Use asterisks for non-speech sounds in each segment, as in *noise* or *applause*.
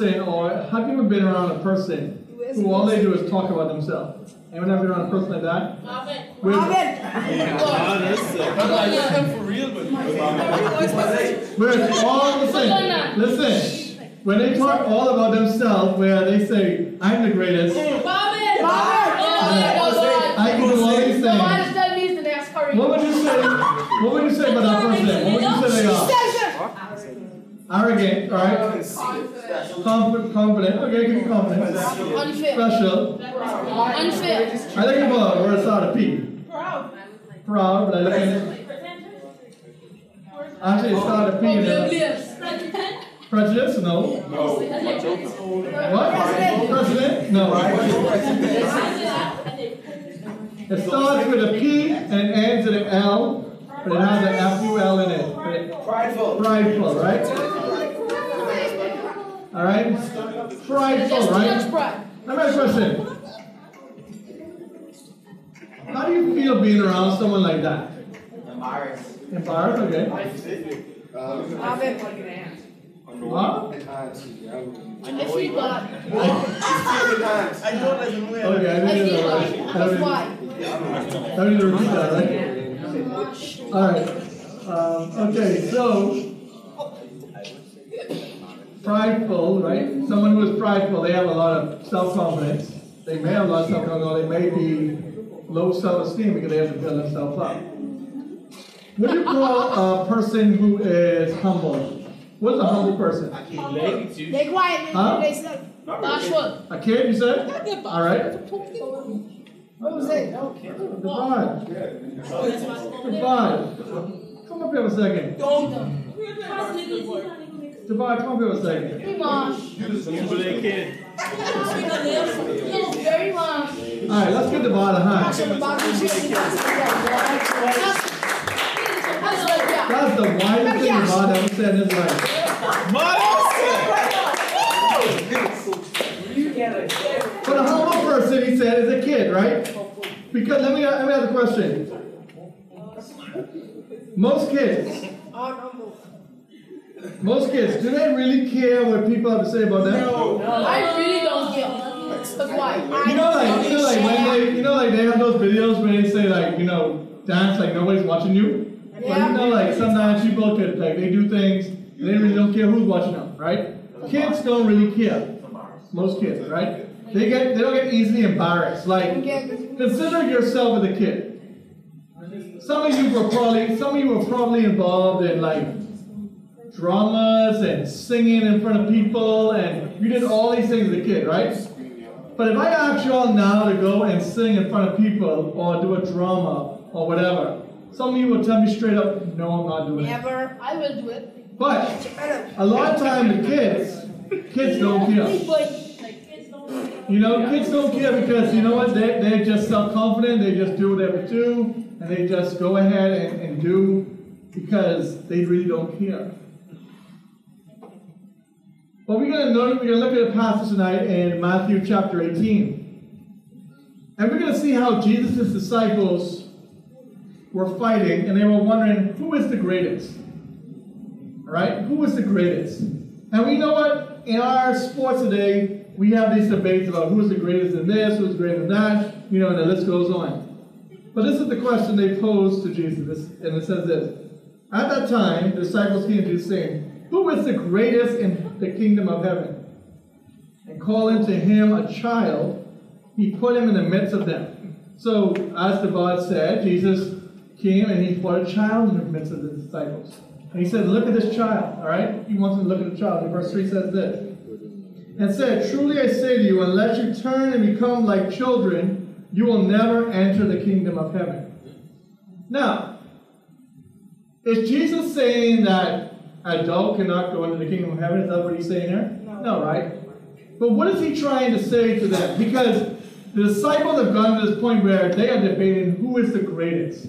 person, or have you ever been around a person who all they do is talk about themselves? Anyone ever been around a person like that? Marvin. With- but Where all the same. Listen, when they talk all about themselves, where they say, I'm the greatest, Marvin. Marvin. Oh, I can do all these God. God things. has done these the next hurry. What would you say? What would you say about that person? What would you say they are? Arrogant, alright? Confident, confident. Okay, give. Unfair. Special. Unfair. I think about where it started P. Proud. Proud, but I look at it. Actually, it started P. and Oblivious. Prejudice? No. What? President? No. It starts with a P and ends with an L, but it has an F-U-L in it. prideful. Prideful, right? All right? Prideful, Just too much right? pride. Let me ask you a question. How do you feel being around someone like that? Embarrassed. Embarrassed? Okay. What? *laughs* I feel God. I don't let him win. Okay, I I didn't feel get God. that. I That's don't why. need- I need to repeat that, right? All right. Um, okay, so prideful, right? Someone who is prideful, they have a lot of self-confidence. They may have a lot of self-confidence, or they may be low self-esteem because they have to build themselves up. What do you call a person who is humble? What's a humble person? They quiet. Huh? They slow. Bashful. A kid, you said? All right. What was it? Devon. Devon. Come up here a second. Devon, come up here a second. Pretty much. No, very much. All right, let's get the a hand. Actually, That's like, yeah. That's the widest thing Devon ever said in his life. But a humble person, he said, is a kid, right? Because let me let me ask a question. Most kids, most kids, do they really care what people have to say about them? No. no. I really don't care. That's why. You know, like you know, like when they, you know, like they have those videos where they say like, you know, dance like nobody's watching you. But you know, like sometimes people could like they do things and they really don't care who's watching them, right? Kids don't really care. Most kids, right? They get they don't get easily embarrassed. Like consider yourself as a kid. Some of you were probably some of you were probably involved in like dramas and singing in front of people and you did all these things as a kid, right? But if I ask you all now to go and sing in front of people or do a drama or whatever, some of you will tell me straight up, no, I'm not doing it. Never. I will do it. But a lot of time the kids, kids don't care. You know, kids don't care because you know what? They, they're just self-confident. They just do whatever they do, and they just go ahead and, and do because they really don't care. But we're gonna know, we're gonna look at a passage tonight in Matthew chapter 18, and we're gonna see how Jesus' disciples were fighting, and they were wondering who is the greatest. All right, who is the greatest? And we know what in our sports today, we have these debates about who is the greatest in this, who is greater than that, you know, and the list goes on. But this is the question they posed to Jesus, and it says this. At that time, the disciples came to Jesus saying, Who is the greatest in the kingdom of heaven? And calling to him a child, he put him in the midst of them. So, as the God said, Jesus came and he put a child in the midst of the disciples. And he said, Look at this child, all right? He wants them to look at the child. And verse 3 says this and said, Truly I say to you, unless you turn and become like children, you will never enter the kingdom of heaven. Now, is Jesus saying that adult cannot go into the kingdom of heaven? Is that what he's saying there? No, right? But what is he trying to say to them? Because the disciples have gone to this point where they are debating who is the greatest.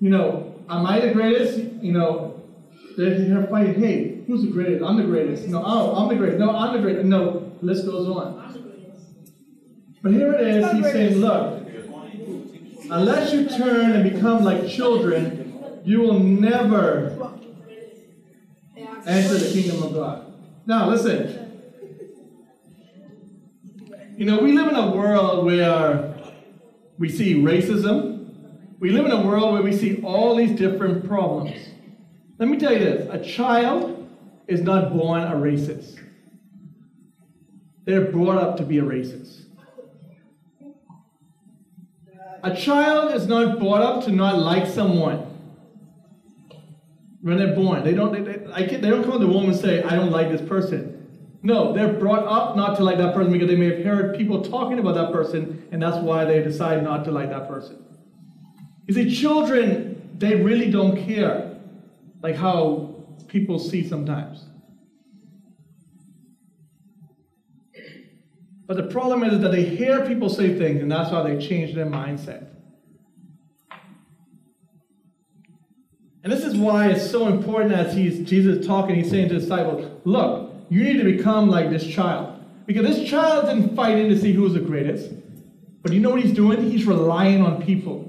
You know, am I the greatest? You know, they're, they're fighting, hey, who's the greatest? I'm the greatest. No, oh, I'm the greatest. No, I'm the greatest. No, list goes on. But here it is, he's saying, look, unless you turn and become like children, you will never enter the kingdom of God. Now, listen, You know, we live in a world where we see racism. We live in a world where we see all these different problems. Let me tell you this a child is not born a racist, they're brought up to be a racist. A child is not brought up to not like someone when they're born. They don't, they, they, they don't come to the womb and say, I don't like this person. No, they're brought up not to like that person because they may have heard people talking about that person, and that's why they decide not to like that person. You see, children, they really don't care like how people see sometimes. But the problem is that they hear people say things, and that's how they change their mindset. And this is why it's so important as he's Jesus is talking, he's saying to the disciples, look, you need to become like this child. Because this child isn't fighting to see who's the greatest. But you know what he's doing? He's relying on people.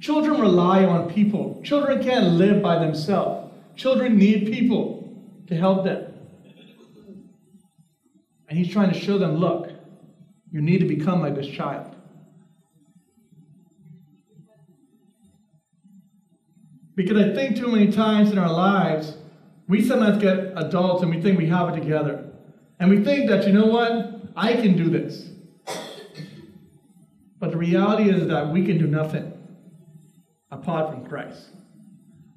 Children rely on people. Children can't live by themselves. Children need people to help them. And he's trying to show them look, you need to become like this child. Because I think too many times in our lives, we sometimes get adults and we think we have it together. And we think that, you know what, I can do this. But the reality is that we can do nothing apart from Christ.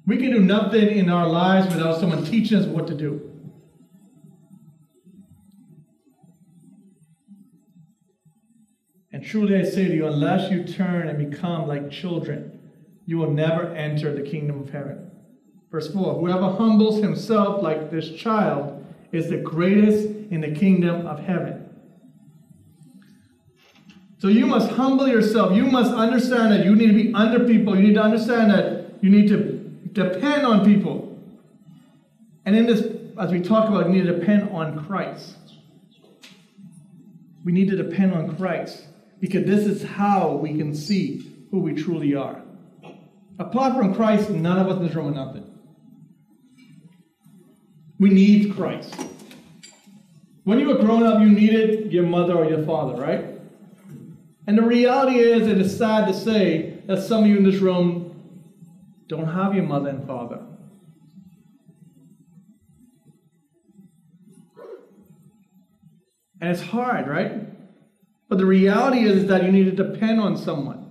We can do nothing in our lives without someone teaching us what to do. And truly I say to you, unless you turn and become like children, you will never enter the kingdom of heaven. Verse 4 Whoever humbles himself like this child is the greatest in the kingdom of heaven. So you must humble yourself. You must understand that you need to be under people. You need to understand that you need to depend on people. And in this, as we talk about, you need to depend on Christ. We need to depend on Christ because this is how we can see who we truly are. Apart from Christ, none of us in this room are nothing. We need Christ. When you were growing up, you needed your mother or your father, right? And the reality is, it is sad to say that some of you in this room don't have your mother and father. And it's hard, right? But the reality is that you need to depend on someone.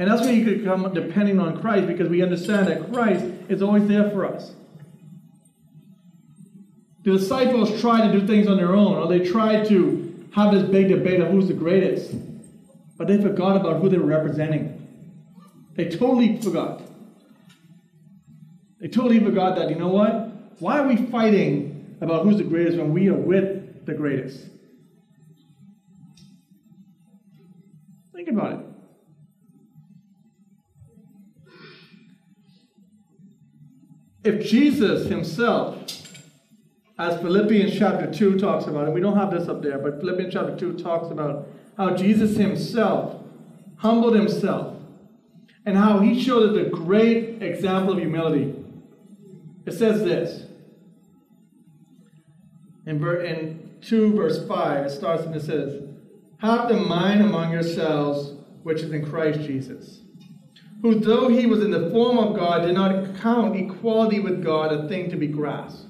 And that's where you could come depending on Christ because we understand that Christ is always there for us. The disciples tried to do things on their own, or they tried to have this big debate of who's the greatest, but they forgot about who they were representing. They totally forgot. They totally forgot that, you know what? Why are we fighting about who's the greatest when we are with the greatest? Think about it. If Jesus himself, as Philippians chapter 2 talks about, and we don't have this up there, but Philippians chapter 2 talks about how Jesus himself humbled himself and how he showed us a great example of humility. It says this in, in 2 verse 5, it starts and it says, Have the mind among yourselves which is in Christ Jesus who, though he was in the form of God, did not count equality with God a thing to be grasped.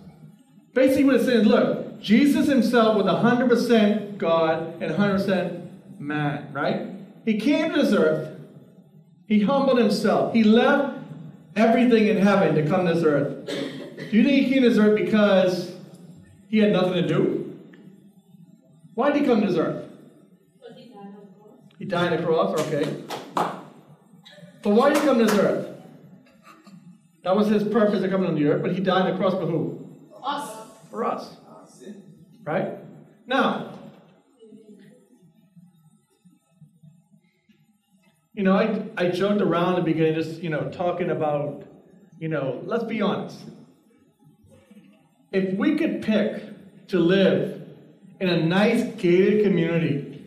Basically, what it says, look, Jesus himself was 100% God and 100% man, right? He came to this earth. He humbled himself. He left everything in heaven to come to this earth. Do you think he came to this earth because he had nothing to do? Why did he come to this earth? He died on the cross, okay. But why did he come to this earth? That was his purpose of coming on the earth, but he died on the cross for who? Us. For us. Right? Now, you know, I, I joked around at the beginning, just, you know, talking about, you know, let's be honest. If we could pick to live in a nice gated community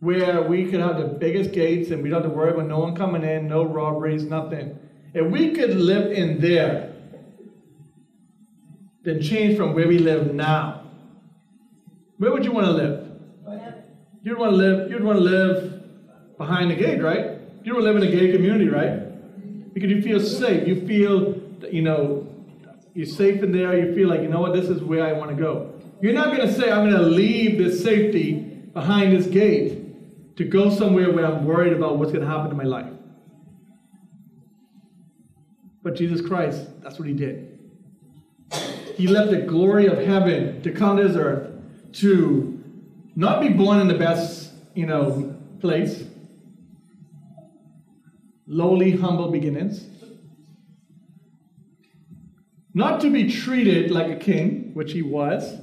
where we could have the biggest gates and we don't have to worry about no one coming in, no robberies, nothing. If we could live in there, then change from where we live now, where would you want to live? You'd want to live. You'd want to live behind the gate, right? You don't live in a gay community, right? Because you feel safe. You feel, you know, you're safe in there. You feel like, you know what, this is where I want to go. You're not going to say, I'm going to leave this safety behind this gate to go somewhere where I'm worried about what's going to happen to my life. But Jesus Christ, that's what he did. He left the glory of heaven to come to this earth to not be born in the best, you know, place. Lowly, humble beginnings. Not to be treated like a king, which he was,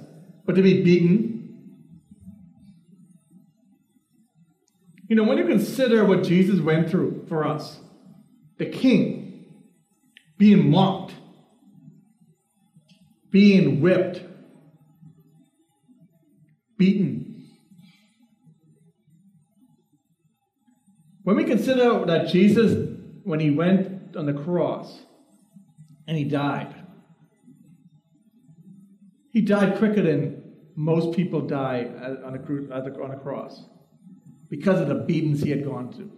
but to be beaten. You know, when you consider what Jesus went through for us, the king being mocked, being whipped, beaten. When we consider that Jesus, when he went on the cross and he died, he died quicker than most people die on a, on a cross because of the beatings he had gone through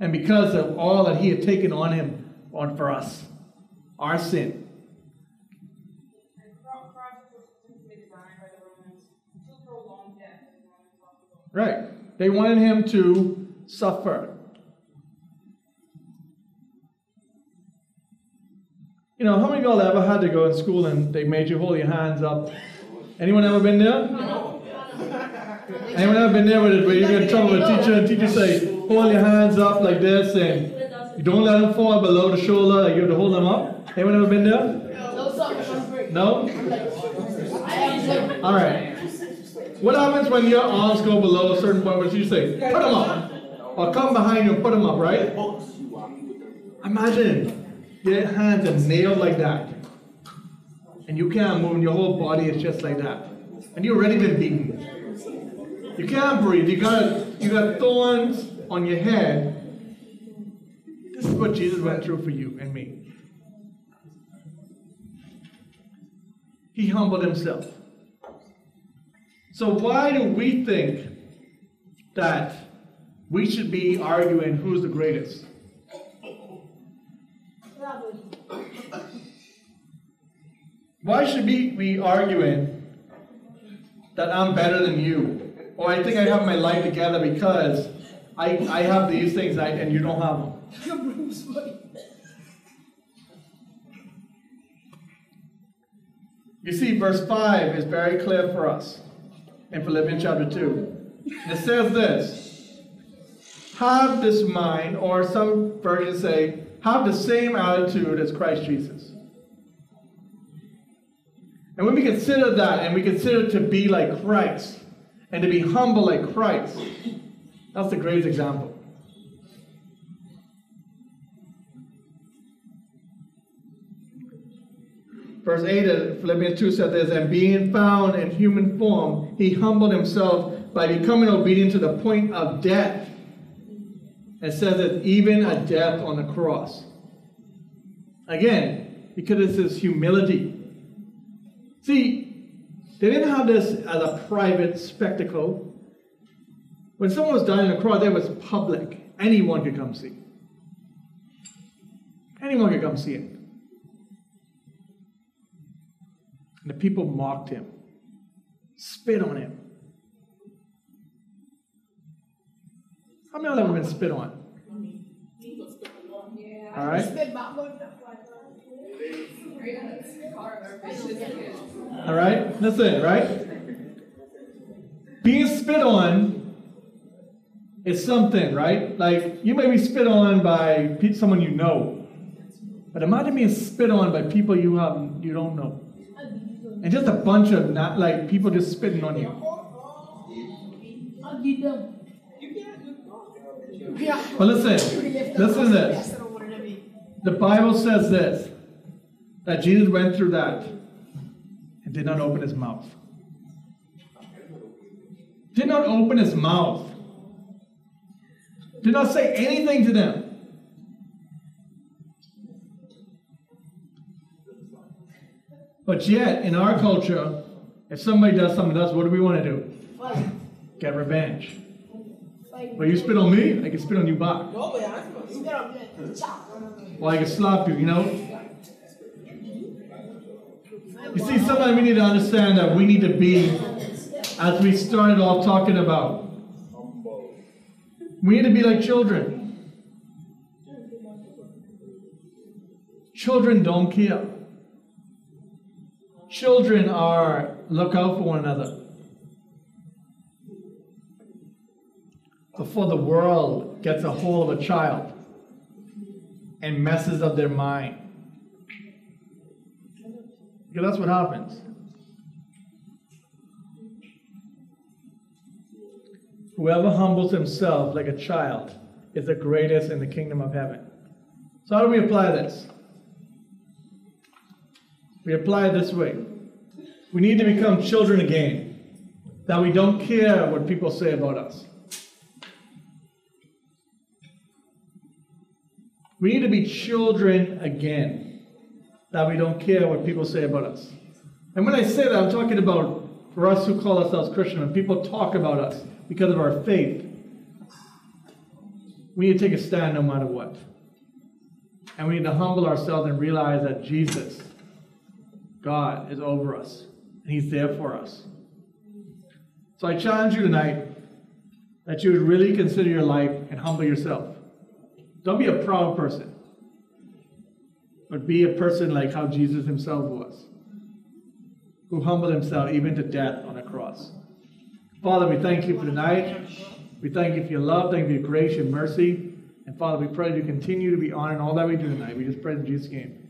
and because of all that he had taken on him on for us, our sin. Right. They wanted him to suffer. You know, how many of y'all ever had to go in school and they made you hold your hands up? Anyone ever been there? Anyone ever been there with it where you get in trouble with a teacher and teacher say, hold your hands up like this and you don't let them fall below the shoulder, you have to hold them up? Anyone ever been there? No? All right. What happens when your arms go below a certain point? What do you say? Put them up. Or come behind you and put them up, right? Imagine your hands are nailed like that. And you can't move, and your whole body is just like that. And you've already been beaten. You can't breathe. You got you got thorns on your head. This is what Jesus went through for you and me. He humbled himself. So why do we think that we should be arguing who's the greatest? Why should we be arguing that I'm better than you? Or I think I have my life together because I, I have these things and you don't have them. You see, verse 5 is very clear for us in Philippians chapter 2. It says this Have this mind, or some versions say, have the same attitude as Christ Jesus. And when we consider that and we consider to be like Christ and to be humble like Christ, that's the greatest example. Verse 8 of Philippians 2 says this, and being found in human form, he humbled himself by becoming obedient to the point of death. It says that even a death on the cross. Again, because it's his humility. See, they didn't have this as a private spectacle. When someone was dying on the cross, it was public. Anyone could come see. Anyone could come see it. And the people mocked him, spit on him. How many of them have been spit on? All right. All right. That's it, right? Being spit on is something, right? Like you may be spit on by someone you know, but imagine being spit on by people you have you don't know, and just a bunch of not like people just spitting on you. But listen, listen to this. The Bible says this that Jesus went through that and did not open his mouth. Did not open his mouth. Did not say anything to them. But yet, in our culture, If somebody does something to us, what do we want to do? Fight. Get revenge. Fight. Well, you spit on me, I can spit on you back. No, but I'm You get up there. Chop. Well, I can slap you, you know? You see, sometimes we need to understand that we need to be, as we started off talking about, we need to be like children. Children don't care. Children are look out for one another. Before the world gets a hold of a child and messes up their mind. Because that's what happens. Whoever humbles himself like a child is the greatest in the kingdom of heaven. So, how do we apply this? We apply it this way. We need to become children again, that we don't care what people say about us. We need to be children again, that we don't care what people say about us. And when I say that, I'm talking about for us who call ourselves Christian, when people talk about us because of our faith, we need to take a stand no matter what. And we need to humble ourselves and realize that Jesus, God, is over us, and He's there for us. So I challenge you tonight that you would really consider your life and humble yourself. Don't be a proud person, but be a person like how Jesus himself was, who humbled himself even to death on a cross. Father, we thank you for tonight. We thank you for your love, thank you for your grace, your mercy. And Father, we pray that you continue to be honored in all that we do tonight. We just pray in Jesus' name.